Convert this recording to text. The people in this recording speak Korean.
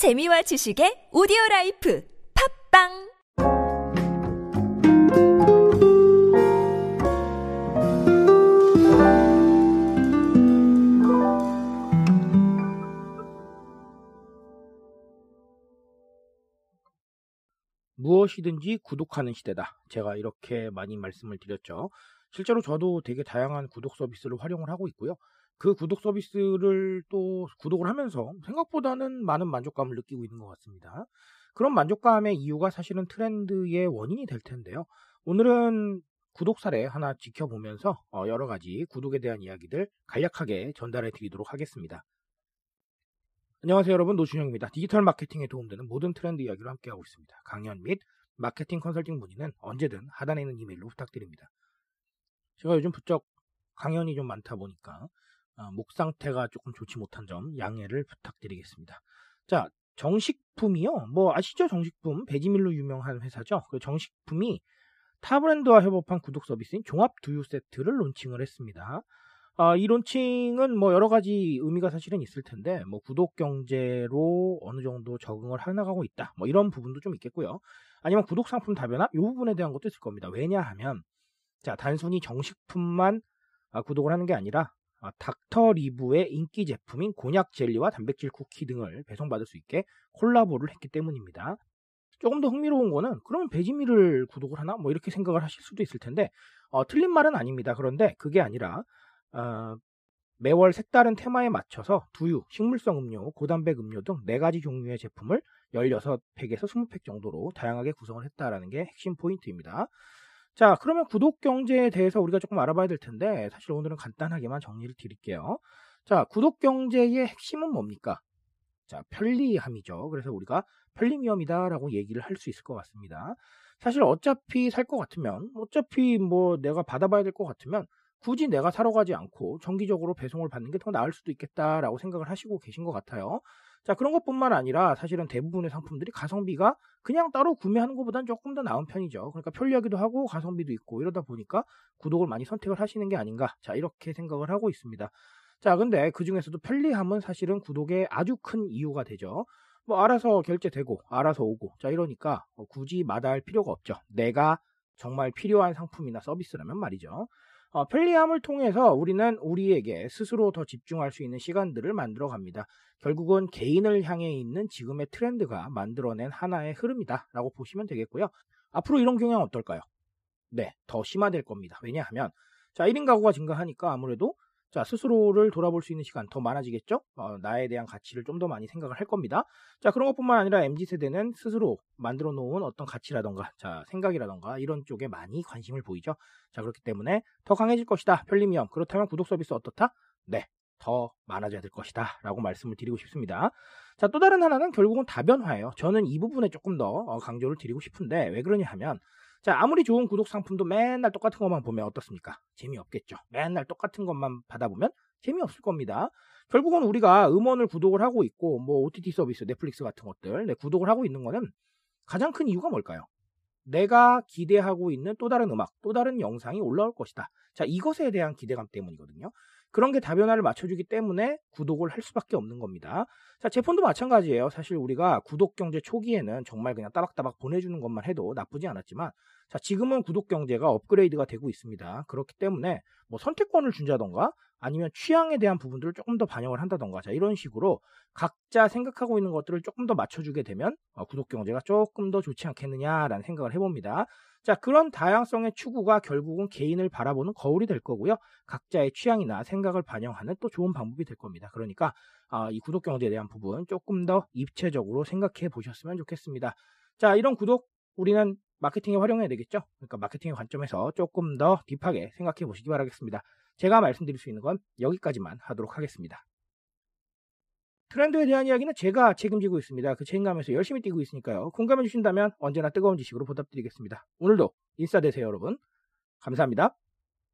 재미와 지식의 오디오 라이프 팟빵 무엇이든지 구독하는 시대다. 제가 이렇게 많이 말씀을 드렸죠. 실제로 저도 되게 다양한 구독 서비스를 활용을 하고 있고요. 그 구독 서비스를 또 구독을 하면서 생각보다는 많은 만족감을 느끼고 있는 것 같습니다. 그런 만족감의 이유가 사실은 트렌드의 원인이 될 텐데요. 오늘은 구독 사례 하나 지켜보면서 어, 여러 가지 구독에 대한 이야기들 간략하게 전달해 드리도록 하겠습니다. 안녕하세요 여러분 노준영입니다. 디지털 마케팅에 도움되는 모든 트렌드 이야기로 함께하고 있습니다. 강연 및 마케팅 컨설팅 문의는 언제든 하단에 있는 이메일로 부탁드립니다. 제가 요즘 부쩍 강연이 좀 많다 보니까 어, 목 상태가 조금 좋지 못한 점 양해를 부탁드리겠습니다. 자 정식품이요. 뭐 아시죠 정식품 베지밀로 유명한 회사죠. 그 정식품이 타 브랜드와 협업한 구독 서비스인 종합 두유 세트를 론칭을 했습니다. 아, 이 론칭은 뭐 여러 가지 의미가 사실은 있을 텐데 뭐 구독 경제로 어느 정도 적응을 해나가고 있다. 뭐 이런 부분도 좀 있겠고요. 아니면 구독 상품 다변화 이 부분에 대한 것도 있을 겁니다. 왜냐하면 자 단순히 정식품만 아, 구독을 하는 게 아니라 아, 닥터 리브의 인기 제품인 곤약 젤리와 단백질 쿠키 등을 배송받을 수 있게 콜라보를 했기 때문입니다. 조금 더 흥미로운 거는 그러면 베지미를 구독을 하나 뭐 이렇게 생각을 하실 수도 있을 텐데 어, 틀린 말은 아닙니다. 그런데 그게 아니라 어, 매월 색다른 테마에 맞춰서 두유, 식물성 음료, 고단백 음료 등 4가지 종류의 제품을 16팩에서 20팩 정도로 다양하게 구성을 했다라는 게 핵심 포인트입니다. 자, 그러면 구독 경제에 대해서 우리가 조금 알아봐야 될 텐데 사실 오늘은 간단하게만 정리를 드릴게요. 자, 구독 경제의 핵심은 뭡니까? 자, 편리함이죠. 그래서 우리가 편리미엄이다라고 얘기를 할 수 있을 것 같습니다. 사실 어차피 살 것 같으면 어차피 뭐 내가 받아봐야 될 것 같으면 굳이 내가 사러 가지 않고 정기적으로 배송을 받는 게 더 나을 수도 있겠다라고 생각을 하시고 계신 것 같아요. 자, 그런 것뿐만 아니라 사실은 대부분의 상품들이 가성비가 그냥 따로 구매하는 것보다는 조금 더 나은 편이죠. 그러니까 편리하기도 하고 가성비도 있고 이러다 보니까 구독을 많이 선택을 하시는 게 아닌가. 자, 이렇게 생각을 하고 있습니다. 자, 근데 그 중에서도 편리함은 사실은 구독에 아주 큰 이유가 되죠. 뭐 알아서 결제되고 알아서 오고 자 이러니까 뭐 굳이 마다할 필요가 없죠. 내가 정말 필요한 상품이나 서비스라면 말이죠. 어, 편리함을 통해서 우리는 우리에게 스스로 더 집중할 수 있는 시간들을 만들어 갑니다. 결국은 개인을 향해 있는 지금의 트렌드가 만들어낸 하나의 흐름이다라고 보시면 되겠고요. 앞으로 이런 경향 어떨까요? 네, 더 심화될 겁니다. 왜냐하면 자 1인 가구가 증가하니까 아무래도 자, 스스로를 돌아볼 수 있는 시간 더 많아지겠죠? 어, 나에 대한 가치를 좀 더 많이 생각을 할 겁니다. 자, 그런 것뿐만 아니라 MZ세대는 스스로 만들어 놓은 어떤 가치라던가, 자, 생각이라던가, 이런 쪽에 많이 관심을 보이죠? 자, 그렇기 때문에 더 강해질 것이다. 편리미엄. 그렇다면 구독 서비스 어떻다? 네. 더 많아져야 될 것이다. 라고 말씀을 드리고 싶습니다. 자, 또 다른 하나는 결국은 다변화예요. 저는 이 부분에 조금 더 어, 강조를 드리고 싶은데, 왜 그러냐 하면, 자, 아무리 좋은 구독 상품도 맨날 똑같은 것만 보면 어떻습니까? 재미없겠죠. 맨날 똑같은 것만 받아보면 재미없을 겁니다. 결국은 우리가 음원을 구독을 하고 있고, 뭐, OTT 서비스, 넷플릭스 같은 것들, 네, 구독을 하고 있는 거는 가장 큰 이유가 뭘까요? 내가 기대하고 있는 또 다른 음악, 또 다른 영상이 올라올 것이다. 자, 이것에 대한 기대감 때문이거든요. 그런 게 다변화를 맞춰주기 때문에 구독을 할 수밖에 없는 겁니다. 자, 제폰도 마찬가지예요. 사실 우리가 구독 경제 초기에는 정말 그냥 따박따박 보내주는 것만 해도 나쁘지 않았지만, 자, 지금은 구독 경제가 업그레이드가 되고 있습니다. 그렇기 때문에 뭐 선택권을 준다던가 아니면 취향에 대한 부분들을 조금 더 반영을 한다던가 자, 이런 식으로 각자 생각하고 있는 것들을 조금 더 맞춰주게 되면 어, 구독 경제가 조금 더 좋지 않겠느냐라는 생각을 해봅니다. 자, 그런 다양성의 추구가 결국은 개인을 바라보는 거울이 될 거고요. 각자의 취향이나 생각을 반영하는 또 좋은 방법이 될 겁니다. 그러니까 어, 이 구독 경제에 대한 부분 조금 더 입체적으로 생각해 보셨으면 좋겠습니다. 자, 이런 구독 우리는 마케팅에 활용해야 되겠죠? 그러니까 마케팅의 관점에서 조금 더 딥하게 생각해 보시기 바라겠습니다. 제가 말씀드릴 수 있는 건 여기까지만 하도록 하겠습니다. 트렌드에 대한 이야기는 제가 책임지고 있습니다. 그 책임감에서 열심히 뛰고 있으니까요. 공감해 주신다면 언제나 뜨거운 지식으로 보답드리겠습니다. 오늘도 인싸 되세요, 여러분. 감사합니다.